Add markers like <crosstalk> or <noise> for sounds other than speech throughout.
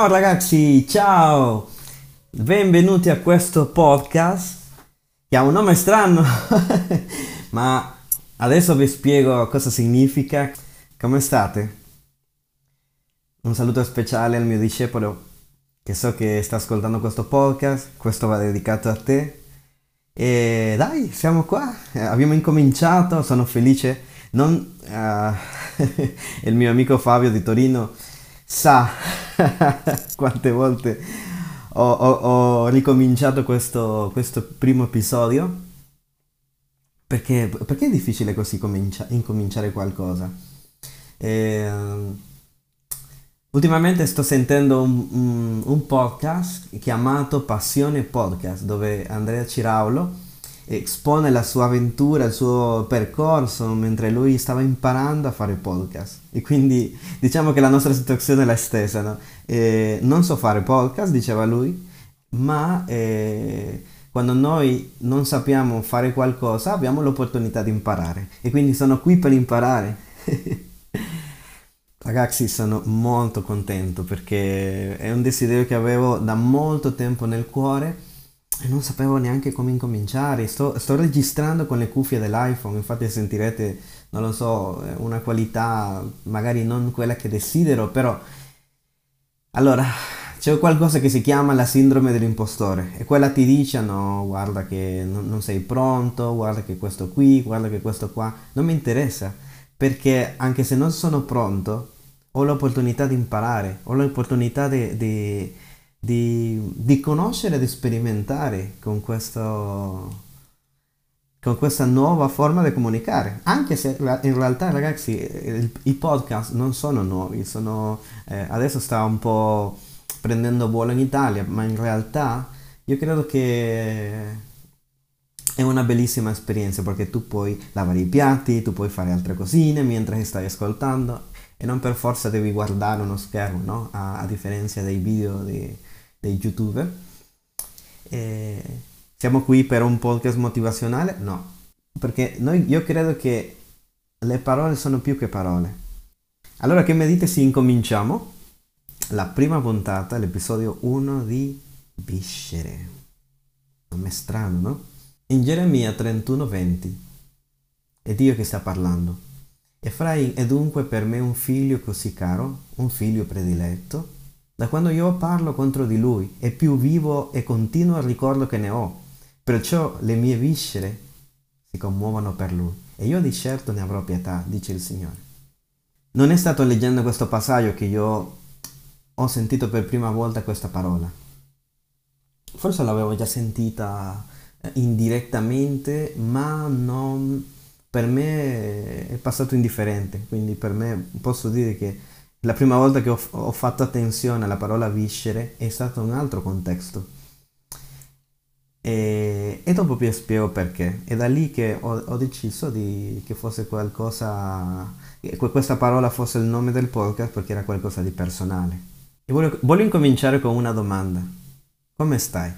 Ciao ragazzi, ciao! Benvenuti a questo podcast che ha un nome strano, <laughs> ma adesso vi spiego cosa significa. Come state? Un saluto speciale al mio discepolo che so che sta ascoltando questo podcast, questo va dedicato a te. E dai, siamo qua, abbiamo incominciato, sono felice. Non, uh, <laughs> il mio amico Fabio di Torino sa <laughs> quante volte ho, ho, ho ricominciato questo, questo, primo episodio. Perché, perché è difficile così comincia, incominciare qualcosa? E, ultimamente sto sentendo un, un, un podcast chiamato Passione Podcast, dove Andrea Ciraulo espone la sua avventura, il suo percorso mentre lui stava imparando a fare podcast. E quindi diciamo che la nostra situazione è la stessa, no? eh, non so fare podcast, diceva lui, ma eh, quando noi non sappiamo fare qualcosa abbiamo l'opportunità di imparare. E quindi sono qui per imparare. <laughs> Ragazzi, sono molto contento perché è un desiderio che avevo da molto tempo nel cuore e non sapevo neanche come incominciare. Sto, sto, registrando con le cuffie dell'iPhone, infatti sentirete, non lo so, una qualità magari non quella che desidero, però... Allora, c'è qualcosa che si chiama la sindrome dell'impostore e quella ti dice no, guarda che non, non sei pronto, guarda che questo qui, guarda che questo qua, non mi interessa, perché anche se non sono pronto, ho l'opportunità di imparare, ho l'opportunità di di, di conoscere ed sperimentare con, questo, con questa nuova forma di comunicare. Anche se in realtà, ragazzi, il, i podcast non sono nuovi, sono, eh, adesso sta un po' prendendo volo in Italia, ma in realtà io credo che è una bellissima esperienza perché tu puoi lavare i piatti, tu puoi fare altre cosine mentre stai ascoltando e non per forza devi guardare uno schermo, no? A, a differenza dei video di, dei youtuber. E siamo qui per un podcast motivazionale? No, perché noi, io credo che le parole sono più che parole. Allora che mi dite se incominciamo la prima puntata, l'episodio 1 di Viscere. Nome strano, no? In Geremia 31:20 è Dio che sta parlando. Efraim è dunque per me un figlio così caro, un figlio prediletto, da quando io parlo contro di lui è più vivo e continuo il ricordo che ne ho. Perciò le mie viscere si commuovono per lui. E io di certo ne avrò pietà, dice il Signore. Non è stato leggendo questo passaggio che io ho sentito per prima volta questa parola. Forse l'avevo già sentita eh, indirettamente, ma non, per me è passato indifferente. Quindi per me posso dire che la prima volta che ho, ho fatto attenzione alla parola viscere è stato un altro contesto. E, e, dopo vi spiego perché. È da lì che ho, ho deciso di, che fosse qualcosa, che questa parola fosse il nome del podcast perché era qualcosa di personale. E voglio, voglio incominciare con una domanda. Come stai?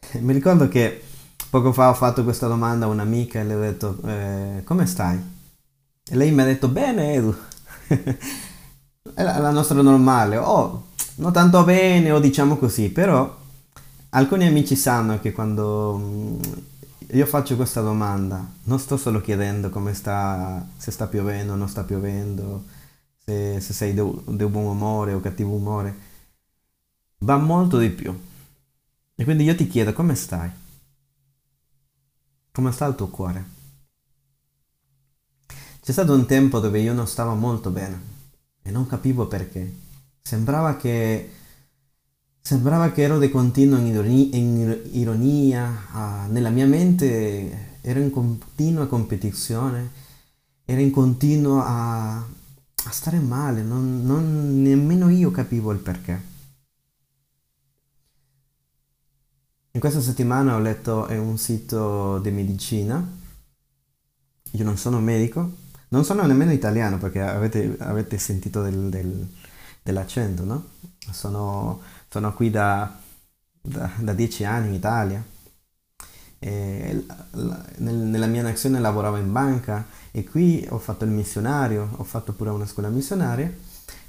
<laughs> Mi ricordo che poco fa ho fatto questa domanda a un'amica e le ho detto eh, come stai? E lei mi ha detto bene Edu <laughs> è la, la nostra normale, o oh, non tanto bene o diciamo così, però alcuni amici sanno che quando mm, io faccio questa domanda non sto solo chiedendo come sta, se sta piovendo o non sta piovendo, se, se sei di buon umore o cattivo umore, va molto di più. E quindi io ti chiedo come stai? Come sta il tuo cuore? C'è stato un tempo dove io non stavo molto bene e non capivo perché. Sembrava che, sembrava che ero di continuo in ironia, in ironia nella mia mente ero in continua competizione, ero in continuo a, a stare male, non, non, nemmeno io capivo il perché. In questa settimana ho letto in un sito di medicina, io non sono medico, non sono nemmeno italiano perché avete, avete sentito del, del, dell'accento, no? Sono, sono qui da, da, da, dieci anni in Italia. La, nel, nella mia nazione lavoravo in banca e qui ho fatto il missionario, ho fatto pure una scuola missionaria,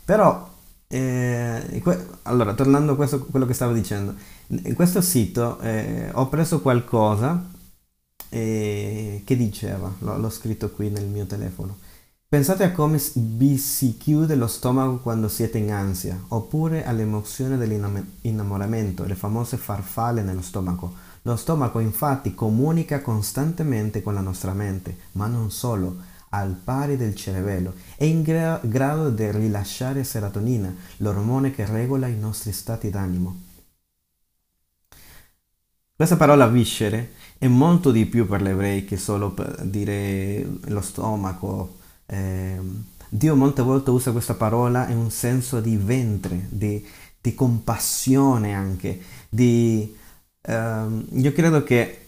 però Eh, allora, tornando a questo, quello che stavo dicendo, in questo sito eh, ho preso qualcosa eh, che diceva, l'ho, l'ho scritto qui nel mio telefono. Pensate a come vi si chiude lo stomaco quando siete in ansia, oppure all'emozione dell'innamoramento, le famose farfalle nello stomaco. Lo stomaco infatti comunica costantemente con la nostra mente, ma non solo al pari del cervello, è in gra- grado di rilasciare serotonina, l'ormone che regola i nostri stati d'animo. Questa parola viscere è molto di più per l'ebrei che solo per dire lo stomaco. Eh, Dio molte volte usa questa parola in un senso di ventre, di, di compassione anche, di... Eh, io credo che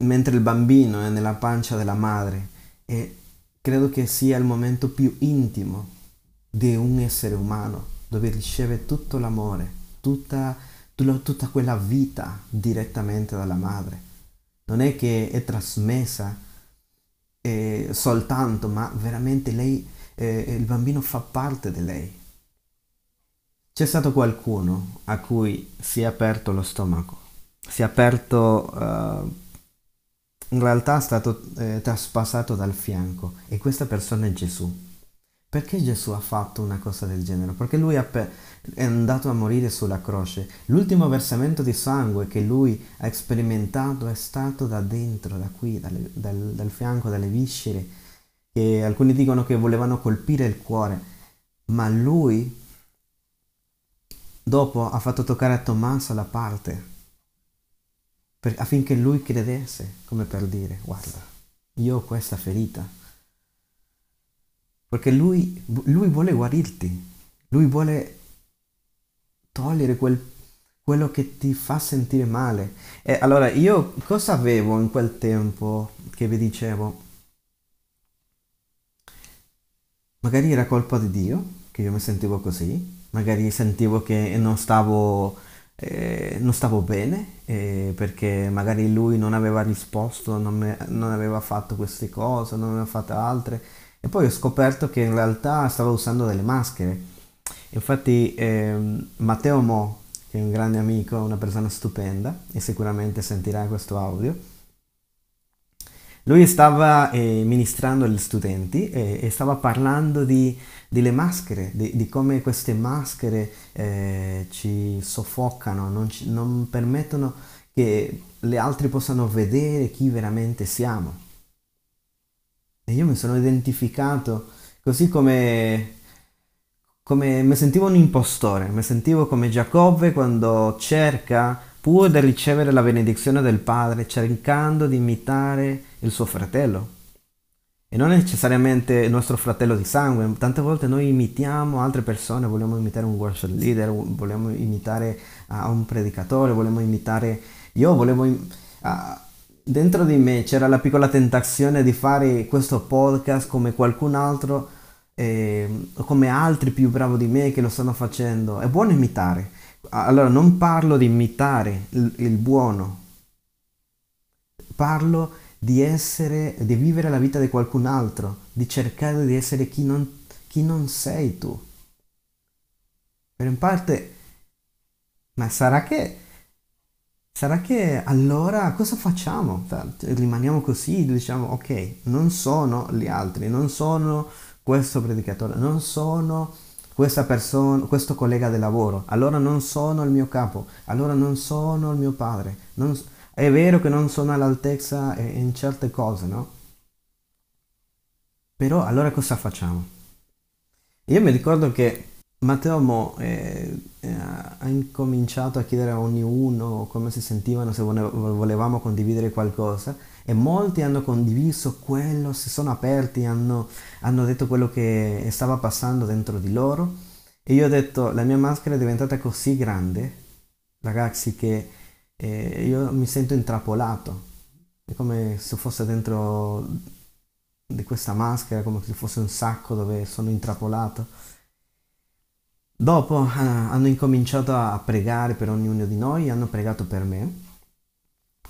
mentre il bambino è nella pancia della madre, è credo che sia il momento più intimo di un essere umano, dove riceve tutto l'amore, tutta, tutta quella vita direttamente dalla madre. Non è che è trasmessa eh, soltanto, ma veramente lei, eh, il bambino fa parte di lei. C'è stato qualcuno a cui si è aperto lo stomaco, si è aperto... Uh, in realtà è stato eh, traspassato dal fianco e questa persona è Gesù. Perché Gesù ha fatto una cosa del genere? Perché lui è andato a morire sulla croce. L'ultimo versamento di sangue che lui ha sperimentato è stato da dentro, da qui, dal, dal, dal fianco, dalle viscere, che alcuni dicono che volevano colpire il cuore, ma lui dopo ha fatto toccare a Tommaso la parte per, affinché lui credesse, come per dire, guarda, io ho questa ferita. Perché lui, lui vuole guarirti, lui vuole togliere quel, quello che ti fa sentire male. E allora io cosa avevo in quel tempo che vi dicevo? Magari era colpa di Dio, che io mi sentivo così, magari sentivo che non stavo eh, non stavo bene eh, perché magari lui non aveva risposto, non, me, non, aveva fatto queste cose, non aveva fatto altre e poi ho scoperto che in realtà stava usando delle maschere. Infatti eh, Matteo Mo, che è un grande amico, una persona stupenda e sicuramente sentirà questo audio, lui stava eh, ministrando agli studenti e, e stava parlando di, delle maschere, di, di, come queste maschere eh, ci soffocano, non, ci, non permettono che le altre possano vedere chi veramente siamo. E io mi sono identificato così come, come mi sentivo un impostore, mi sentivo come Giacobbe quando cerca pur di ricevere la benedizione del Padre, cercando di imitare il suo fratello. E non necessariamente il nostro fratello di sangue, tante volte noi imitiamo altre persone, vogliamo imitare un worship leader, vogliamo imitare uh, un predicatore, vogliamo imitare... Io volevo... Uh, dentro di me c'era la piccola tentazione di fare questo podcast come qualcun altro, eh, come altri più bravi di me che lo stanno facendo. È buono imitare. Allora non parlo di imitare il, il buono, parlo di essere, di vivere la vita di qualcun altro, di cercare di essere chi non, chi non sei tu. Per in parte, ma sarà che, sarà che allora cosa facciamo? Rimaniamo così, diciamo, ok, non sono gli altri, non sono questo predicatore, non sono questa persona, questo collega di lavoro, allora non sono il mio capo, allora non sono il mio padre, non, è vero che non sono all'altezza in certe cose, no? Però allora cosa facciamo? Io mi ricordo che Matteo Mo eh, eh, ha incominciato a chiedere a ognuno come si sentivano, se volevamo condividere qualcosa e molti hanno condiviso quello, si sono aperti, hanno, hanno detto quello che stava passando dentro di loro e io ho detto la mia maschera è diventata così grande, ragazzi, che e io mi sento intrappolato, è come se fosse dentro di questa maschera, come se fosse un sacco dove sono intrappolato. Dopo eh, hanno incominciato a pregare per ognuno di noi, hanno pregato per me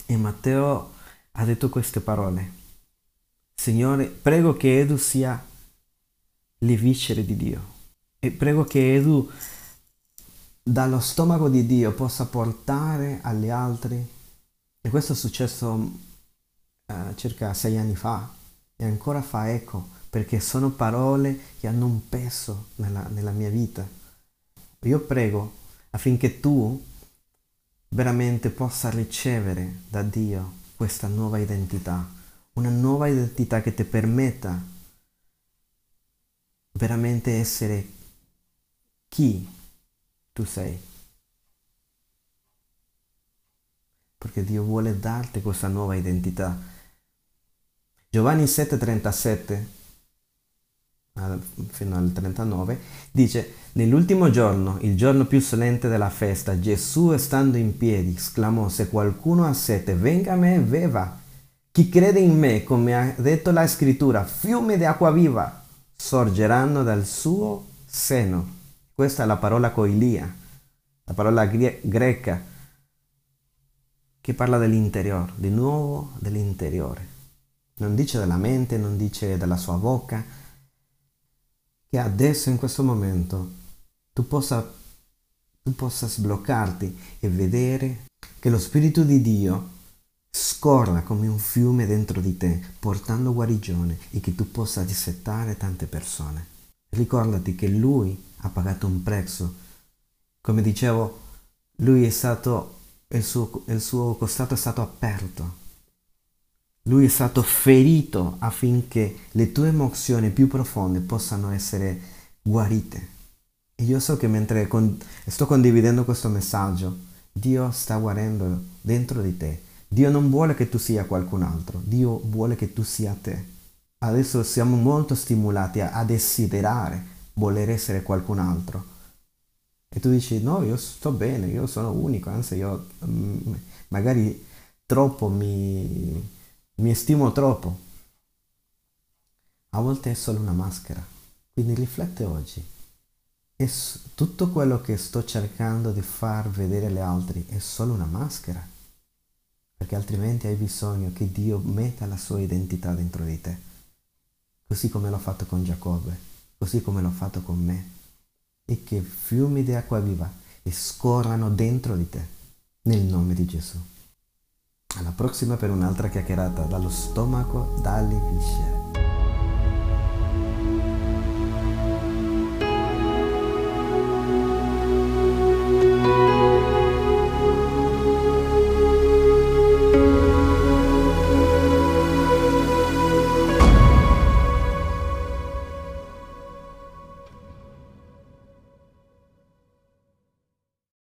e Matteo ha detto queste parole. Signore, prego che Edu sia le viscere di Dio. E prego che tu dallo stomaco di Dio possa portare agli altri. E questo è successo uh, circa sei anni fa e ancora fa eco perché sono parole che hanno un peso nella, nella mia vita. Io prego affinché tu veramente possa ricevere da Dio questa nuova identità, una nuova identità che ti permetta veramente essere chi tu sei. Perché Dio vuole darti questa nuova identità. Giovanni 7:37 fino al 39, dice, nell'ultimo giorno, il giorno più solente della festa, Gesù stando in piedi esclamò, se qualcuno ha sete, venga a me e beva. Chi crede in me, come ha detto la scrittura, fiumi di acqua viva sorgeranno dal suo seno. Questa è la parola coilia, la parola gre- greca che parla dell'interiore, di nuovo dell'interiore. Non dice della mente, non dice della sua bocca, che adesso in questo momento tu possa, tu possa sbloccarti e vedere che lo Spirito di Dio scorra come un fiume dentro di te, portando guarigione e che tu possa dissettare tante persone. Ricordati che Lui ha pagato un prezzo. Come dicevo, Lui è stato, il suo, il suo costato è stato aperto lui è stato ferito affinché le tue emozioni più profonde possano essere guarite. E io so che mentre con- sto condividendo questo messaggio, Dio sta guarendo dentro di te. Dio non vuole che tu sia qualcun altro, Dio vuole che tu sia te. Adesso siamo molto stimolati a, a desiderare voler essere qualcun altro. E tu dici, no, io sto bene, io sono unico, anzi io mm, magari troppo mi, mi stimo troppo. A volte è solo una maschera. Quindi riflette oggi. E tutto quello che sto cercando di far vedere agli altri è solo una maschera. Perché altrimenti hai bisogno che Dio metta la sua identità dentro di te. Così come l'ho fatto con Giacobbe, così come l'ho fatto con me. E che fiumi di acqua viva scorrano dentro di te. Nel nome di Gesù. Alla prossima per un'altra chiacchierata dallo stomaco dalle viscere.